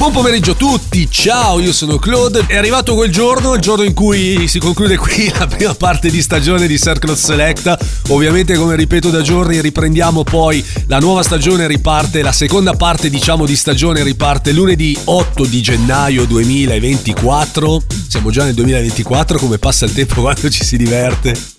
Buon pomeriggio a tutti, ciao, io sono Claude. È arrivato quel giorno, il giorno in cui si conclude qui la prima parte di stagione di Circle Selecta. Ovviamente, come ripeto da giorni, riprendiamo poi la nuova stagione, riparte la seconda parte, diciamo, di stagione riparte lunedì 8 di gennaio 2024. Siamo già nel 2024, come passa il tempo quando ci si diverte.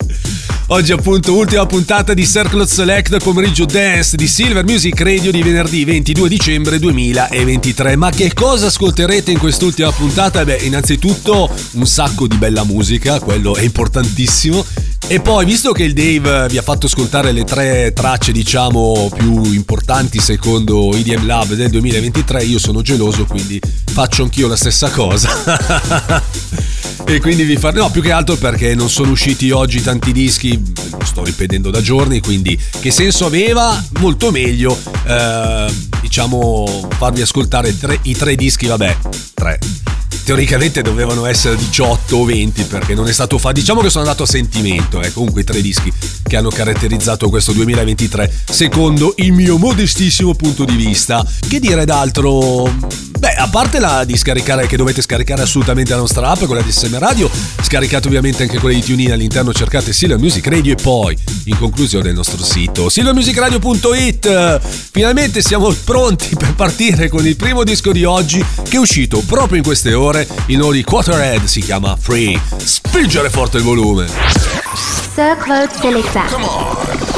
Oggi appunto ultima puntata di Circle Select pomeriggio dance di Silver Music Radio di venerdì 22 dicembre 2023. Ma che cosa ascolterete in quest'ultima puntata? Beh, innanzitutto un sacco di bella musica, quello è importantissimo. E poi, visto che il Dave vi ha fatto ascoltare le tre tracce, diciamo, più importanti secondo IDM Lab del 2023, io sono geloso, quindi faccio anch'io la stessa cosa. e quindi vi farò. No, più che altro perché non sono usciti oggi tanti dischi, lo sto ripetendo da giorni, quindi che senso aveva? Molto meglio, eh, diciamo, farvi ascoltare tre- i tre dischi, vabbè, tre. Teoricamente dovevano essere 18 o 20 perché non è stato fatto. Diciamo che sono andato a sentimento, eh, comunque i tre dischi che hanno caratterizzato questo 2023 secondo il mio modestissimo punto di vista. Che dire d'altro? Beh, a parte la di scaricare, che dovete scaricare assolutamente la nostra app, quella di SM Radio, scaricate ovviamente anche quella di TuneIn all'interno, cercate Silver Music Radio e poi, in conclusione, il nostro sito silvermusicradio.it. Finalmente siamo pronti per partire con il primo disco di oggi che è uscito proprio in queste ore, il nuovo di Quarterhead, si chiama Free. Spingere forte il volume. Sir Claude Selecta. Like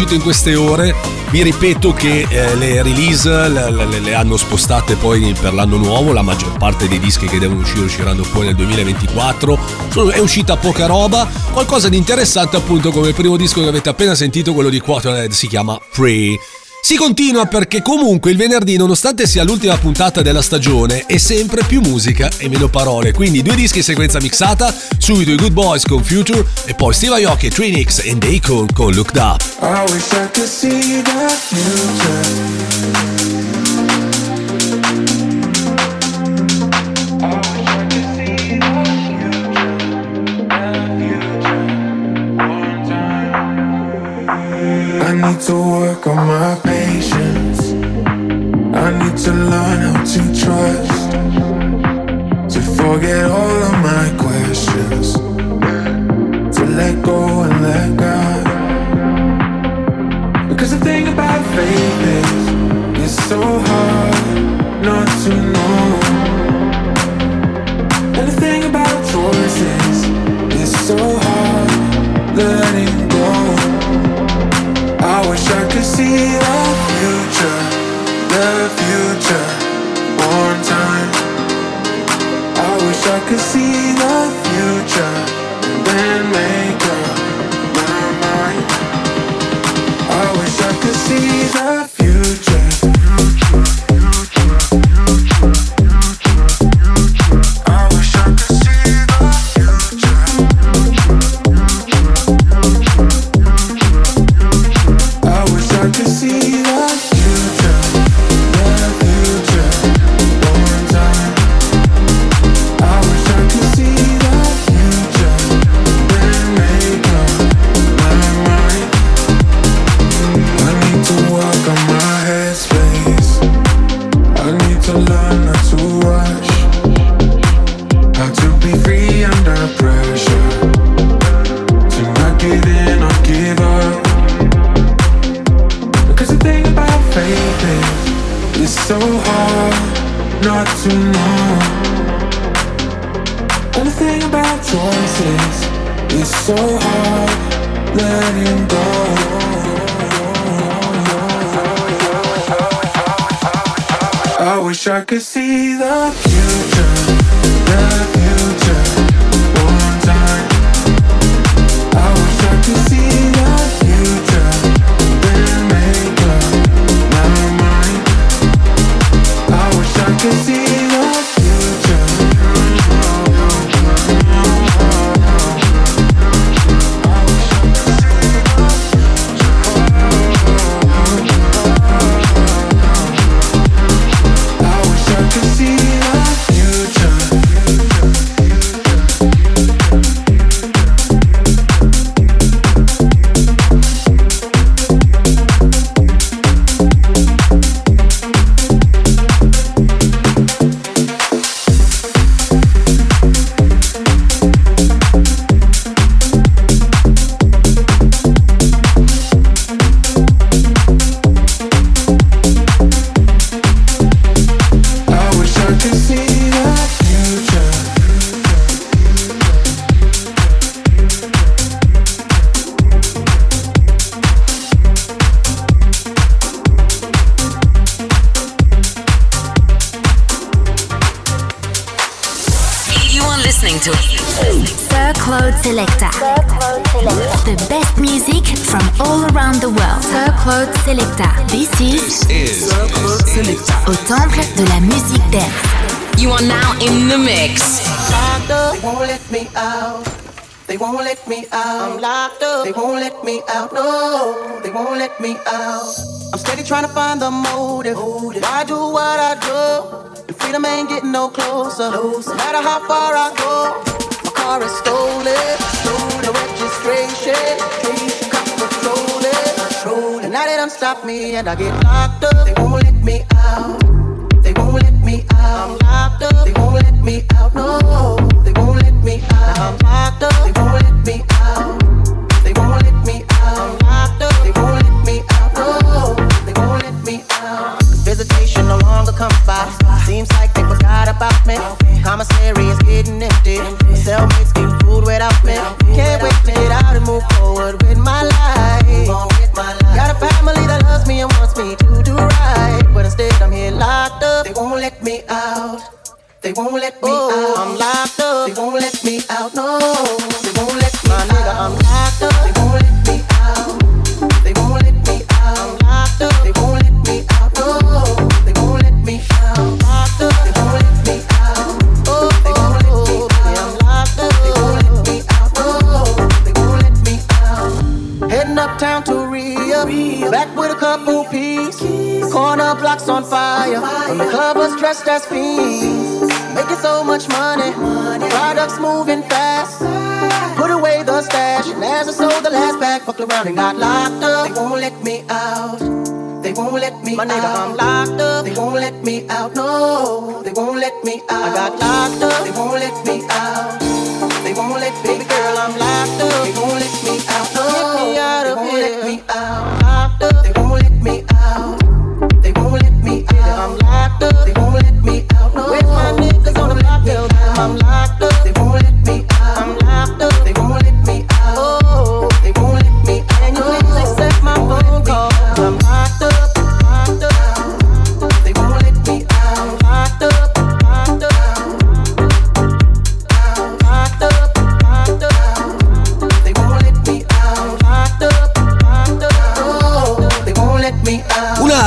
uscito in queste ore, vi ripeto che eh, le release le, le- le hanno spostate poi per l'anno nuovo, la maggior parte dei dischi che devono uscire usciranno poi nel 2024, Sono- è uscita poca roba, qualcosa di interessante appunto come il primo disco che avete appena sentito, quello di Quarterhead, si chiama Free. Si continua perché comunque il venerdì, nonostante sia l'ultima puntata della stagione, è sempre più musica e meno parole. Quindi due dischi in sequenza mixata, subito i Good Boys con Future e poi Steve Aoki e Trinix e Akon con Looked Up. I wish I could see the future. Need to work on my patience. I need to learn how to trust. To forget all of my questions. To let go and let God. Because the thing about faith is, it's so hard not to know. See the future, the future, one time. I wish I could see the future and then make up my mind. I wish I could see could see the Cloud Selector. The best music from all around the world. Sir Selector. This is, is Selector. Au temple de la musique dance. You are now in the mix. Locked up, they won't let me out. They won't let me out. I'm locked up. They won't let me out. No, they won't let me out. I'm steady trying to find the motive. Why do what I do? Freedom ain't getting no closer. closer. No matter how far I go car is stolen. No registration, got control And now they don't stop me and I get locked up. They won't let me out. They won't let me out. I'm locked up. They won't let me out. No, they won't let me out. I'm locked up. They won't let me out. They won't let me out. I'm locked up. They won't let me out. No, they won't let me out. Visitation no longer comes by. Seems like they forgot about me. Commissary is getting empty. Won't let me oh, out. I'm locked up. They won't let me out. No, they won't on fire. When the club was dressed as fiends. Making so much money. Products moving fast. Put away the stash. And as I sold the last bag, fucked around and got locked up. They won't let me out. They won't let me My nigga, out. I'm locked up. They won't let me out. No, they won't let me out. I got locked up. They won't let me out. They won't let me, baby girl, I'm locked up.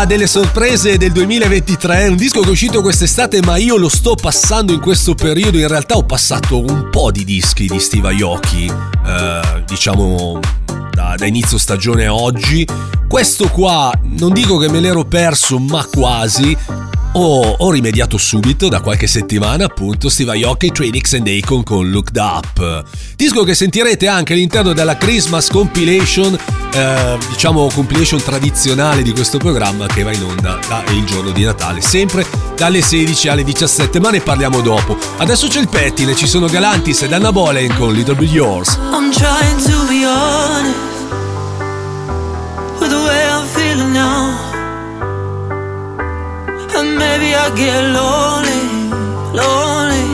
Delle sorprese del 2023, un disco che è uscito quest'estate ma io lo sto passando in questo periodo, in realtà ho passato un po' di dischi di Steve Aoki, eh, diciamo da, da inizio stagione a oggi. Questo qua non dico che me l'ero perso ma quasi, ho, ho rimediato subito da qualche settimana appunto Steve Aoki, Tradix and Akon con Looked Up. Disco che sentirete anche all'interno della Christmas Compilation eh, diciamo compilation tradizionale di questo programma che va in onda da il giorno di Natale sempre dalle 16 alle 17 ma ne parliamo dopo. Adesso c'è il pettine ci sono Galantis ed Anna Bolen con Little Bit Yours. I'm trying to be honest I get lonely, lonely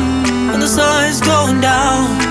when the sun is going down.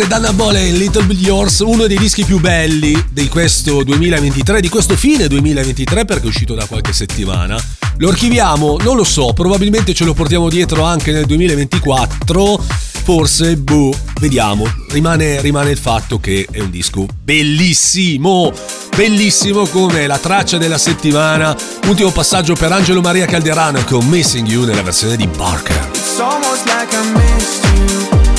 Galantis e Danna Bolen Little Bit Yours, uno dei dischi più belli di questo 2023, di questo fine 2023 perché è uscito da qualche settimana. Lo archiviamo? Non lo so, probabilmente ce lo portiamo dietro anche nel 2024, forse, boh, vediamo. Rimane, rimane il fatto che è un disco bellissimo, bellissimo come la traccia della settimana. Ultimo passaggio per Angelo Maria Calderano con Missing You nella versione di Barker. It's almost like I missed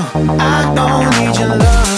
I don't need your love.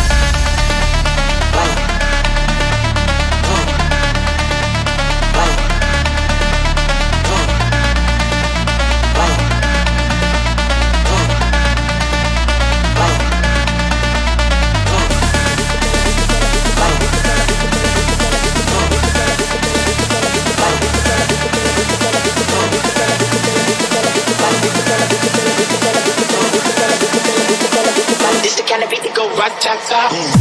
stop.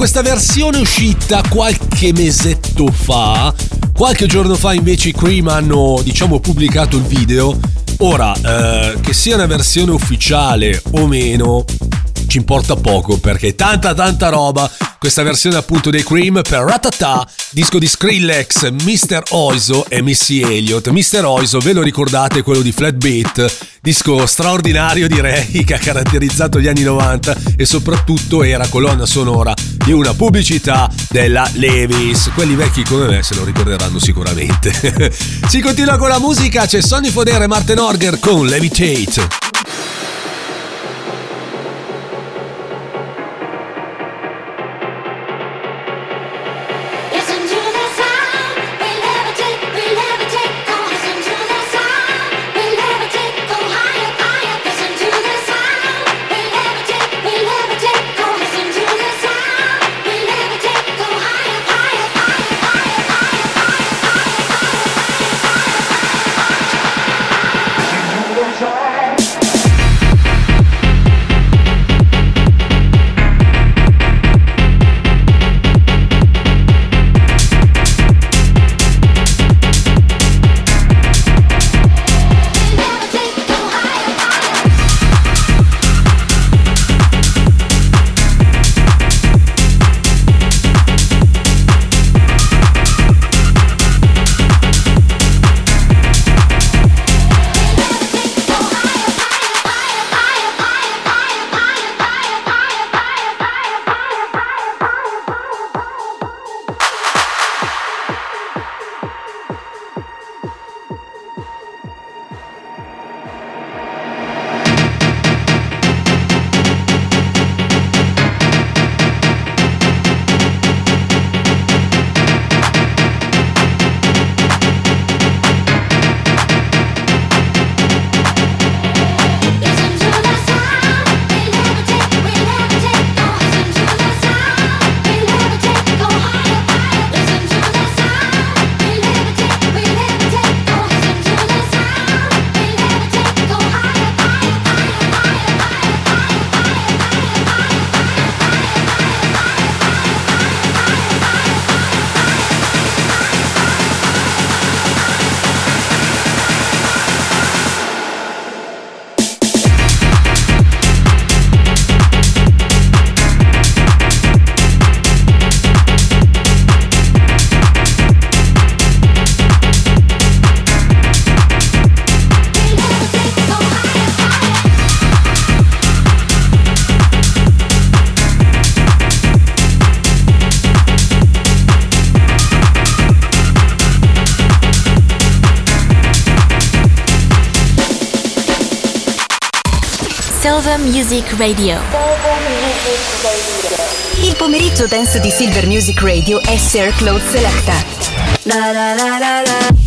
Questa versione è uscita qualche mesetto fa. Qualche giorno fa invece i Cream hanno, diciamo, pubblicato il video. Ora, eh, che sia una versione ufficiale o meno, ci importa poco perché tanta tanta roba. Questa versione appunto dei Cream per Ratata, disco di Skrillex, Mr. Oizo e Missy Elliott. Mr. Oizo, ve lo ricordate, quello di Flat Beat, disco straordinario direi che ha caratterizzato gli anni 90 e soprattutto era colonna sonora di una pubblicità della Levis. Quelli vecchi come me se lo ricorderanno sicuramente. si continua con la musica, c'è Sonny Fodera e Martin Orger con Levitate. Music Radio. Il pomeriggio dance di Silver Music Radio è Sir Claude Selecta. La la la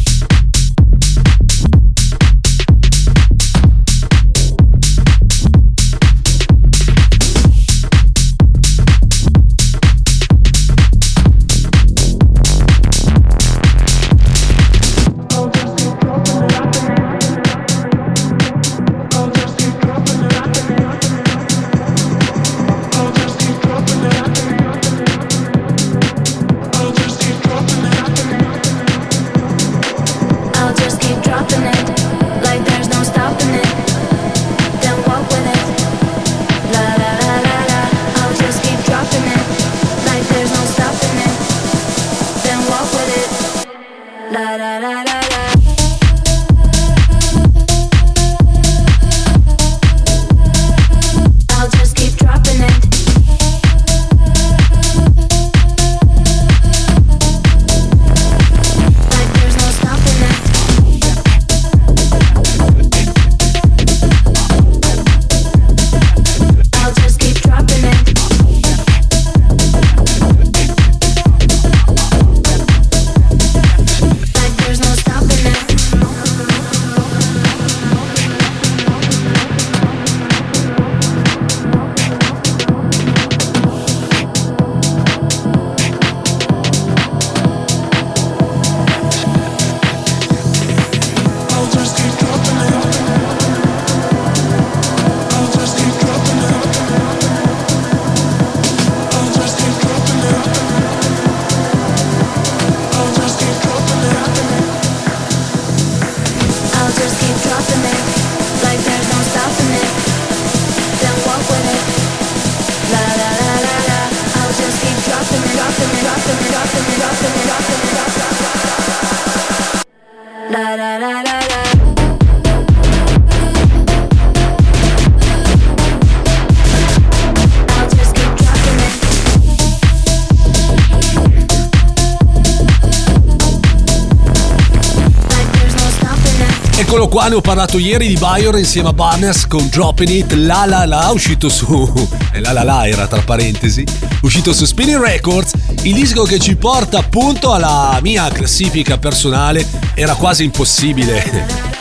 qua, ne ho parlato ieri di Bayor insieme a Barnes con Dropping It La La La, uscito su... E La La La era tra parentesi, uscito su Spinning Records, il disco che ci porta appunto alla mia classifica personale, era quasi impossibile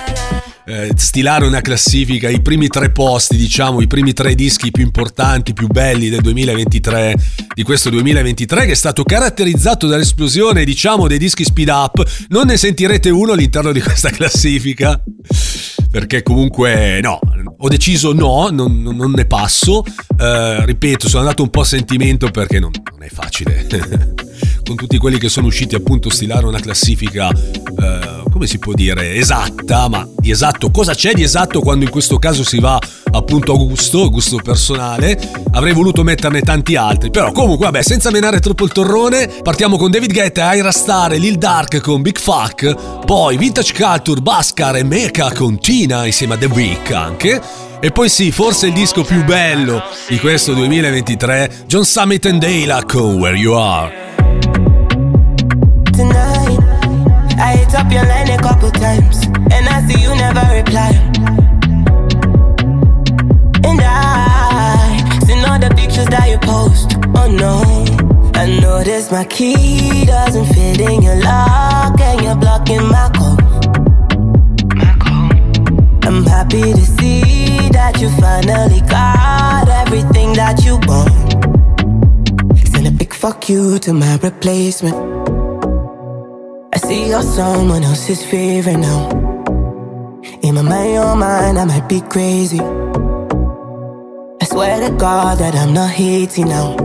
eh, stilare una classifica, i primi tre posti, diciamo, i primi tre dischi più importanti, più belli del 2023, di questo 2023 che è stato caratterizzato dall'esplosione, diciamo, dei dischi speed up. Non ne sentirete uno all'interno di questa classifica. Perché comunque no, ho deciso no, non, non- ne passo. Eh, ripeto, sono andato un po' a sentimento perché non, non è facile. Con tutti quelli che sono usciti appunto stilare una classifica, eh, come si può dire, esatta, ma di esatto, cosa c'è di esatto quando in questo caso si va appunto a gusto, gusto personale? Avrei voluto metterne tanti altri, però comunque vabbè, senza menare troppo il torrone, partiamo con David Guetta, Ira Star Lil Dark con Big Fuck, poi Vintage Culture, Bascar e Mecha con Tina insieme a The Week anche. E poi sì, forse il disco più bello di questo 2023, John Summit and Dayla con Where You Are. Hit up your line a couple times, and I see you never reply. And I seen all the pictures that you post. Oh no, I notice my key doesn't fit in your lock, and you're blocking my call. I'm happy to see that you finally got everything that you want. Send a big fuck you to my replacement. See you're someone else's favorite now. In my mind, your mind, I might be crazy. I swear to God that I'm not hating now.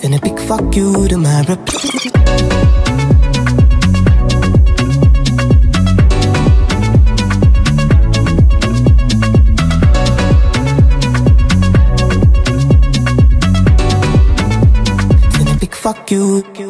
Send a big fuck you to my rep. Send a big fuck you.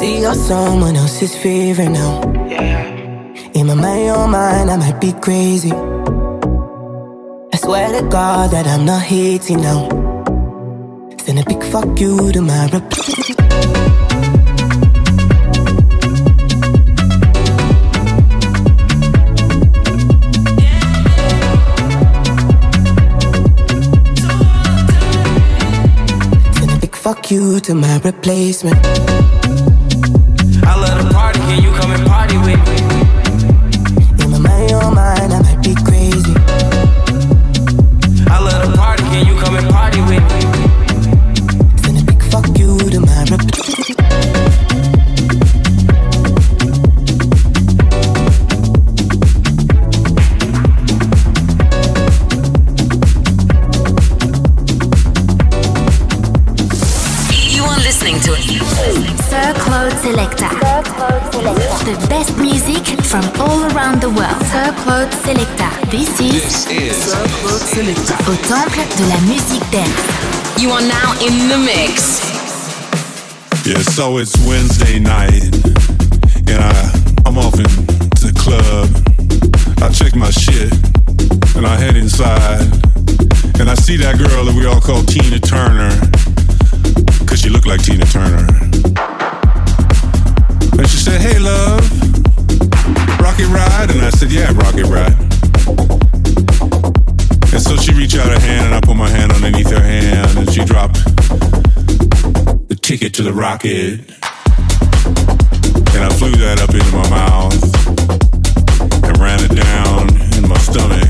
See you're someone else's favorite now. In my mind, your mind, I might be crazy. I swear to God that I'm not hating now. Send a big fuck you to my replacement. Send a big fuck you to my replacement. De la musique dance. You are now in the mix. Yeah, so it's Wednesday night, and I I'm off into the club. I check my shit, and I head inside, and I see that girl that we all call Tina Turner, cause she looked like Tina Turner. And she said, "Hey, love, rocket ride," and I said, "Yeah, rocket ride." She out her hand, and I put my hand underneath her hand, and she dropped the ticket to the rocket. And I flew that up into my mouth and ran it down in my stomach.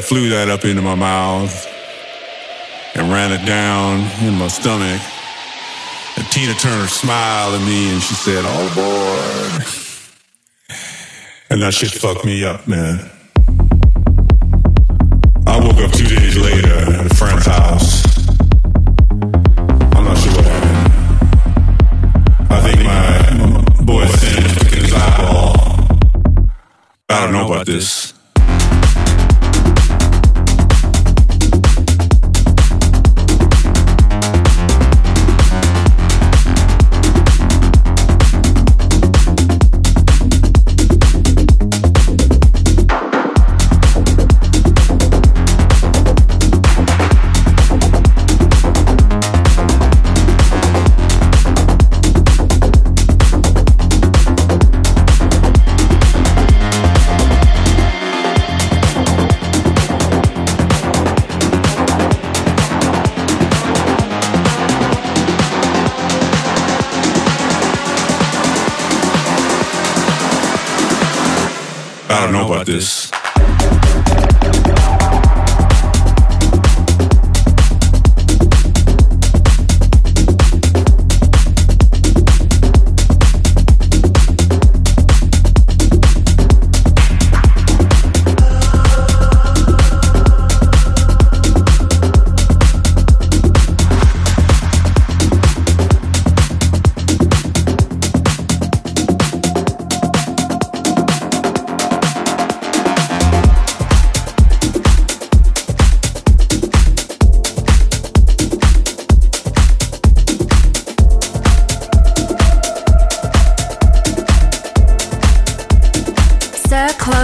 I flew that up into my mouth and ran it down in my stomach. And Tina Turner smiled at me and she said, oh, All aboard. And that shit fucked me up, man. I woke up two days later at a friend's house. This.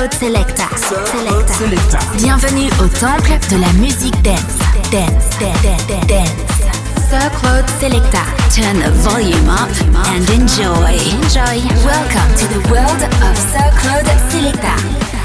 Claude Selecta. Selecta. Bienvenue au temple de la musique dance. Dance, dance, dance, dance. Sir Claude Selecta. Turn the volume up and enjoy. Enjoy. Welcome to the world of Sir Claude Selecta.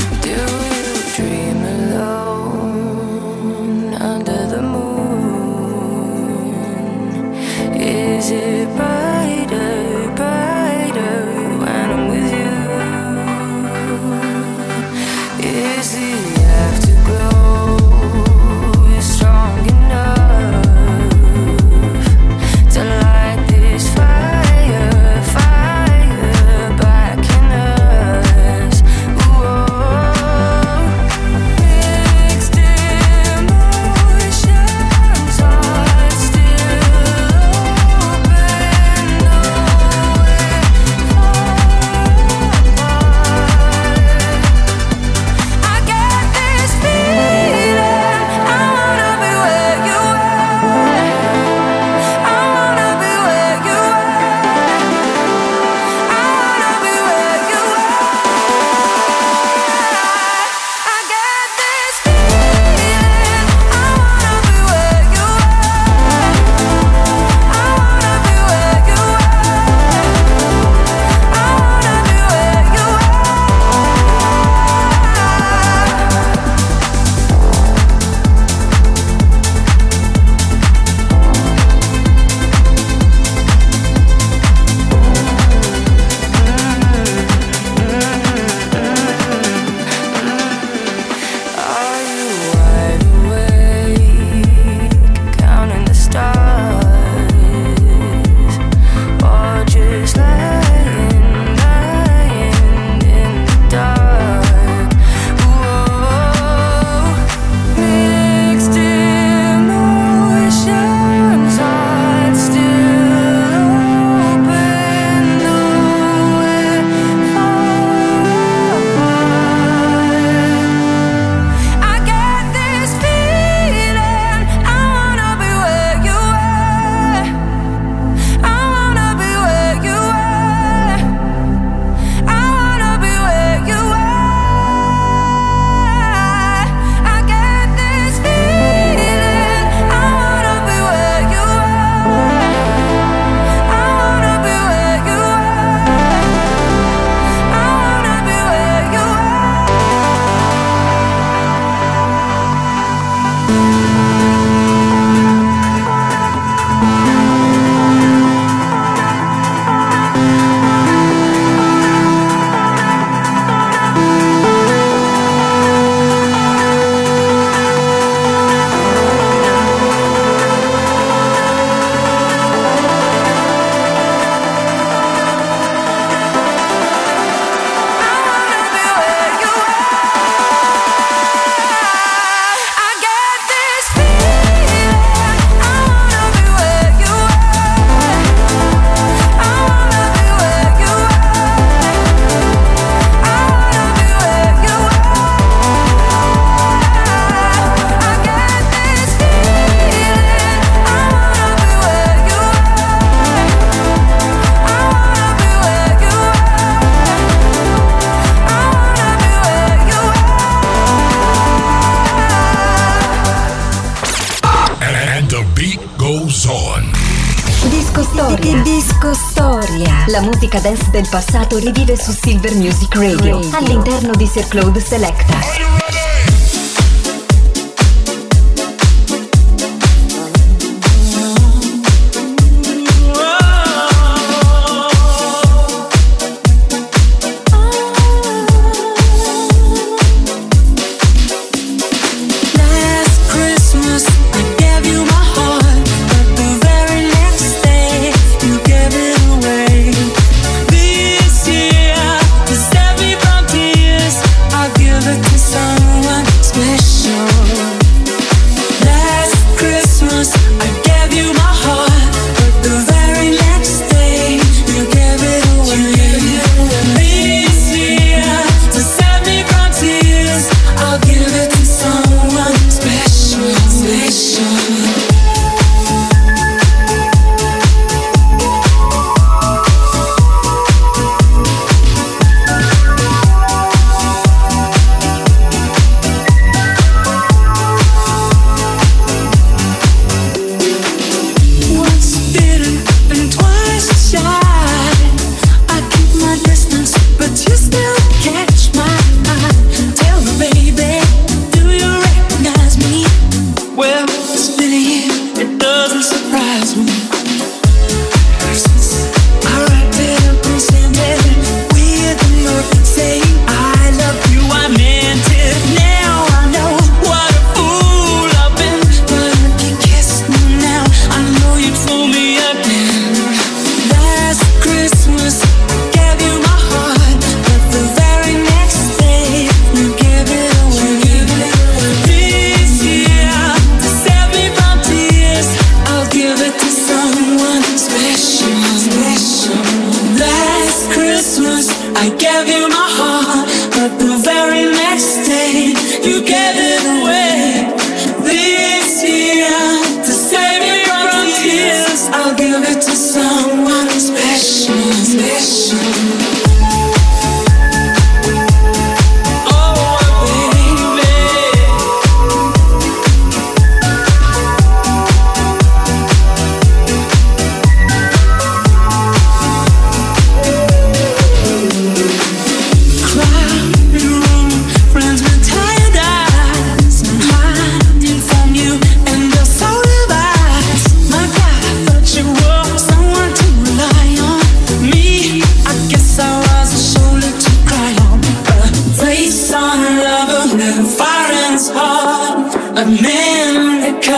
musica dance del passato rivive su Silver Music Radio all'interno di Sir Claude Selecta.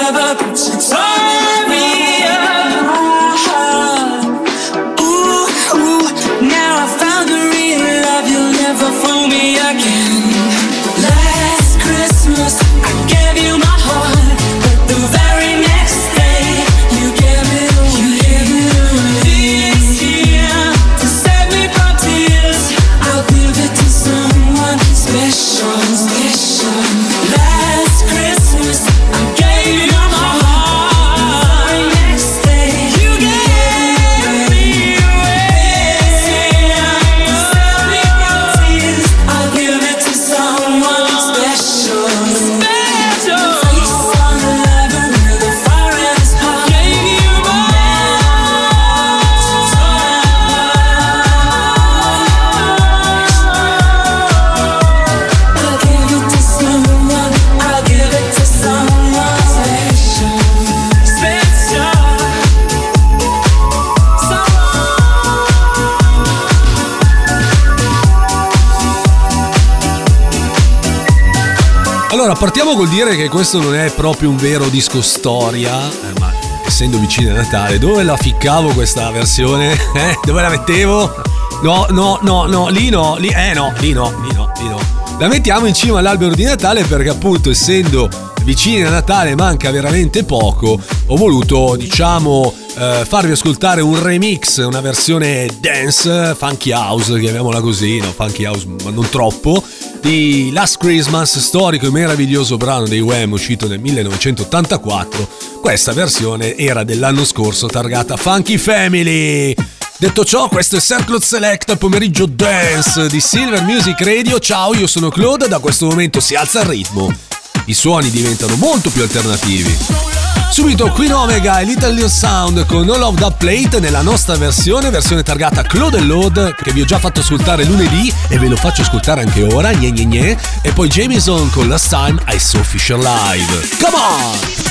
never could. So Cominciamo col dire che questo non è proprio un vero disco storia, eh, ma essendo vicino a Natale, dove la ficcavo questa versione? Eh? Dove la mettevo? No, no, no, no, lì no, lì, eh no, lì no, lì no, lì no. La mettiamo in cima all'albero di Natale perché appunto essendo vicini a Natale manca veramente poco, ho voluto diciamo eh, farvi ascoltare un remix, una versione dance, funky house, chiamiamola così, no, funky house ma non troppo, di Last Christmas, storico e meraviglioso brano dei Wham uscito nel 1984, questa versione era dell'anno scorso targata Funky Family. Detto ciò, questo è Circle Select pomeriggio dance di Silver Music Radio. Ciao, io sono Claude, da questo momento si alza il ritmo i suoni diventano molto più alternativi. Subito qui Omega e Little Lil Sound con All of That Plate nella nostra versione, versione targata Claude Load che vi ho già fatto ascoltare lunedì e ve lo faccio ascoltare anche ora, gne gne gne, e poi Jameson con Last Time I Saw Fisher Live. Come on!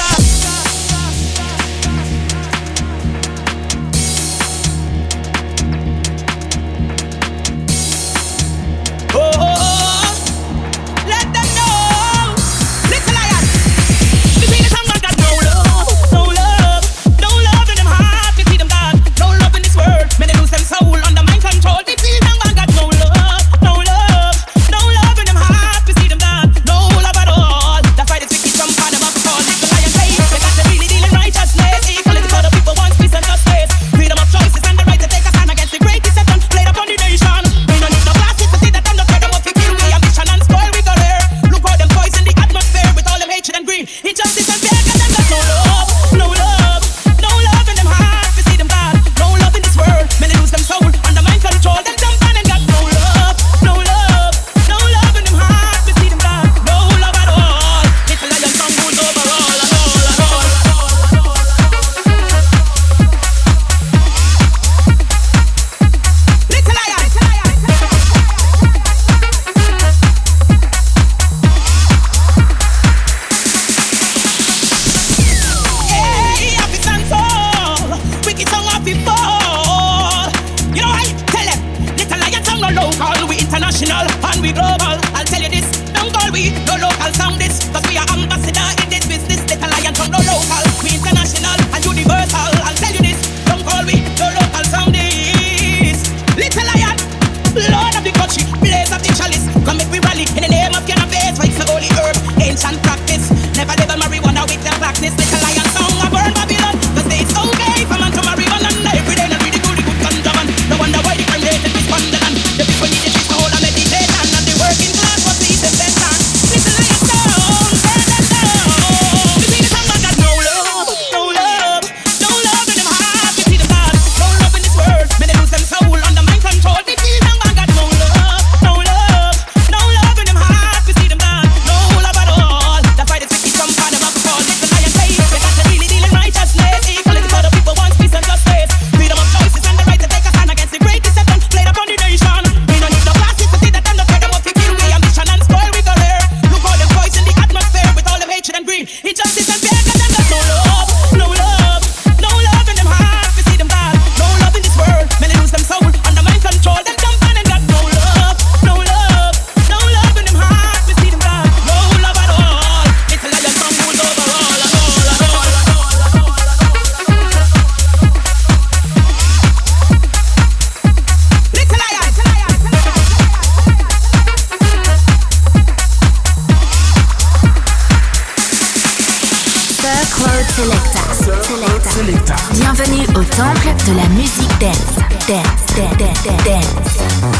Selecta. Selecta. Selecta. Bienvenue au temple de la musique dance. Dance, dance, dance, dance.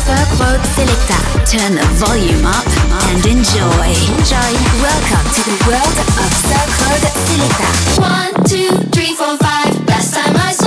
Surf Selecta. Turn the volume up and enjoy. Enjoy. Welcome to the world of Surf Road Selecta. One, two, three, four, five. Last time I saw.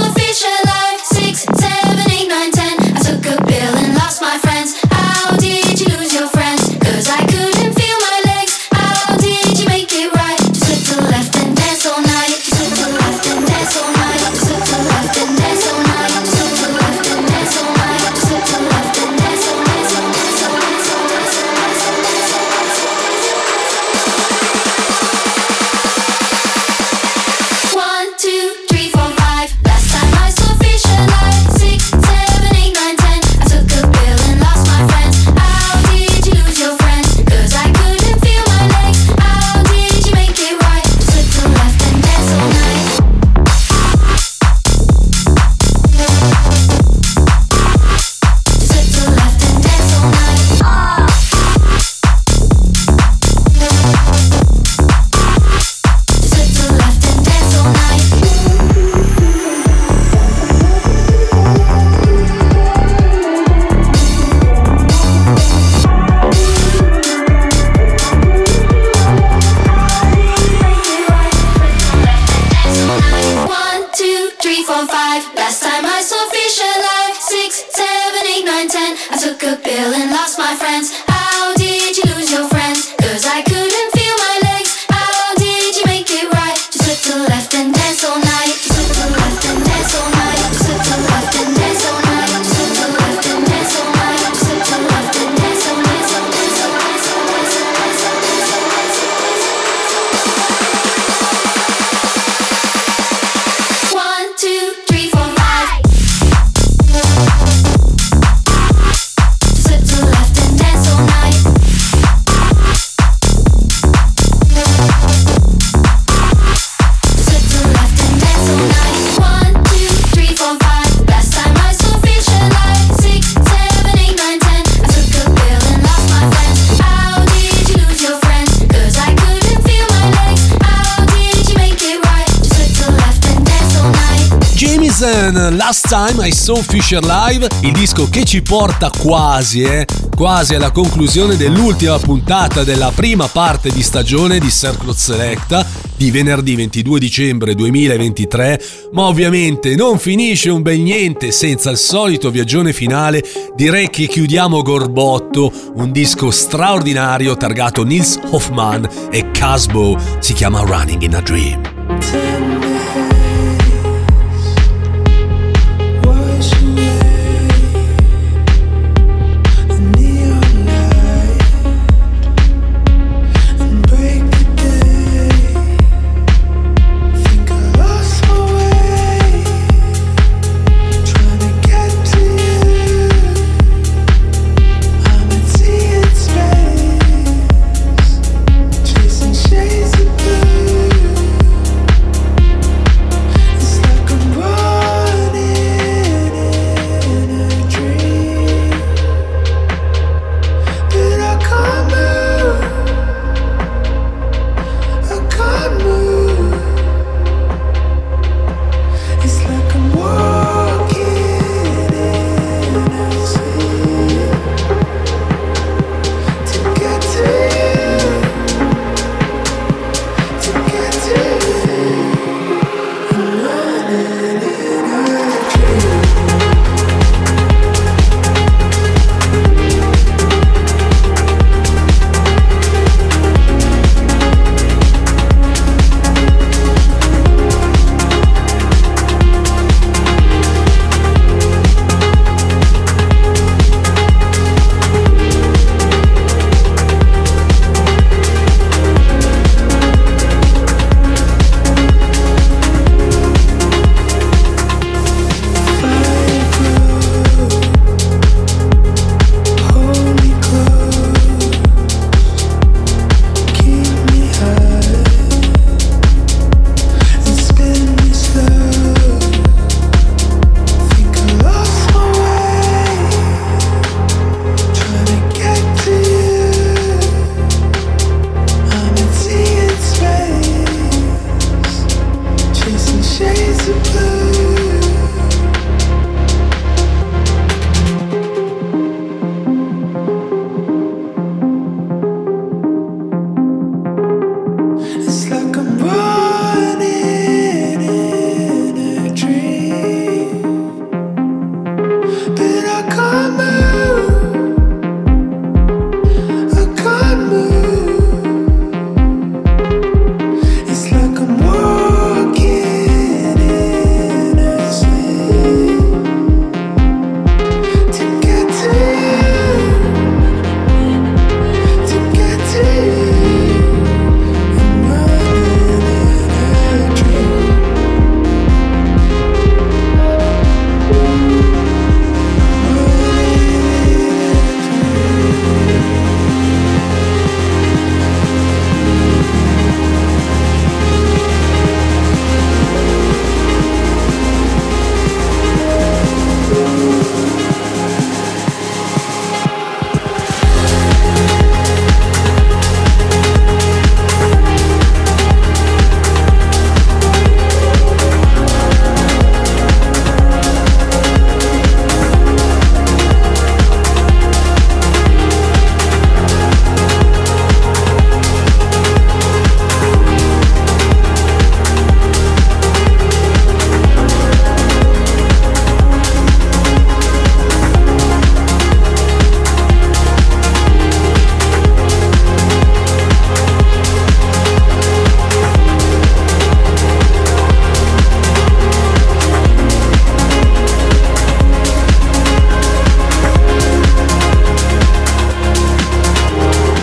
Saw Fisher Live, il disco che ci porta quasi, eh, quasi alla conclusione dell'ultima puntata della prima parte di stagione di Circle Selecta di venerdì 22 dicembre 2023, ma ovviamente non finisce un bel niente senza il solito viaggione finale, direi che chiudiamo Gorbotto, un disco straordinario targato Nils Hoffman e Casbo, si chiama Running in a Dream.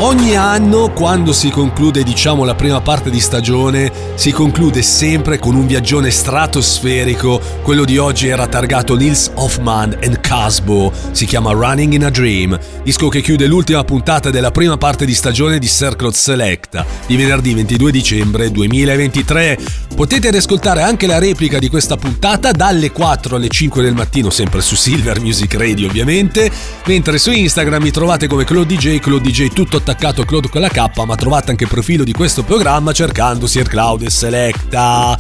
Ogni anno, quando si conclude, diciamo, la prima parte di stagione, si conclude sempre con un viaggione stratosferico. Quello di oggi era targato Nils Hoffman and Casbo. Si chiama Running in a Dream, disco che chiude l'ultima puntata della prima parte di stagione di Circle Selecta di venerdì 22 dicembre 2023. Potete riascoltare anche la replica di questa puntata dalle 4 alle 5 del mattino, sempre su Silver Music Radio ovviamente, mentre su Instagram mi trovate come Claude DJ, Claude DJ tutto attaccato attaccato Claude con la K, ma trovate anche il profilo di questo programma cercando Sir Claude Selecta.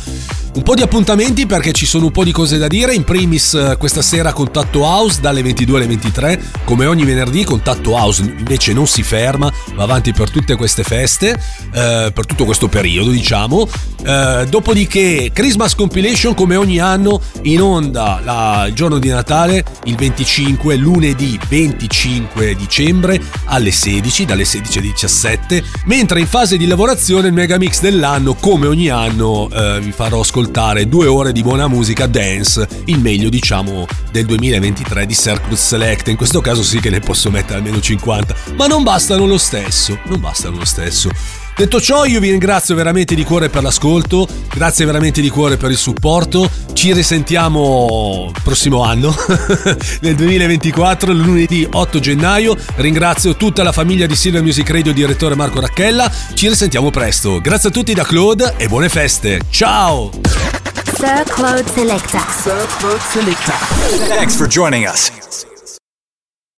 Un po' di appuntamenti perché ci sono un po' di cose da dire. In primis, eh, questa sera Contatto House dalle 22 alle 23. Come ogni venerdì, Contatto House invece non si ferma, va avanti per tutte queste feste, eh, per tutto questo periodo, diciamo. Eh, dopodiché, Christmas Compilation, come ogni anno, in onda la- il giorno di Natale, il 25, lunedì 25 dicembre alle 16, dalle 16 alle 17. Mentre in fase di lavorazione, il megamix dell'anno, come ogni anno, eh, vi farò ascoltare due ore di buona musica dance, il meglio diciamo del 2023 di Circuit Select. In questo caso sì che ne posso mettere almeno 50, ma non bastano lo stesso, non bastano lo stesso. Detto ciò, io vi ringrazio veramente di cuore per l'ascolto, grazie veramente di cuore per il supporto. Ci risentiamo prossimo anno, nel 2024, lunedì 8 gennaio. Ringrazio tutta la famiglia di Silver Music Radio, direttore Marco Racchella. Ci risentiamo presto. Grazie a tutti da Claude e buone feste. Ciao! Sir Claude Selecta. Thanks for joining us.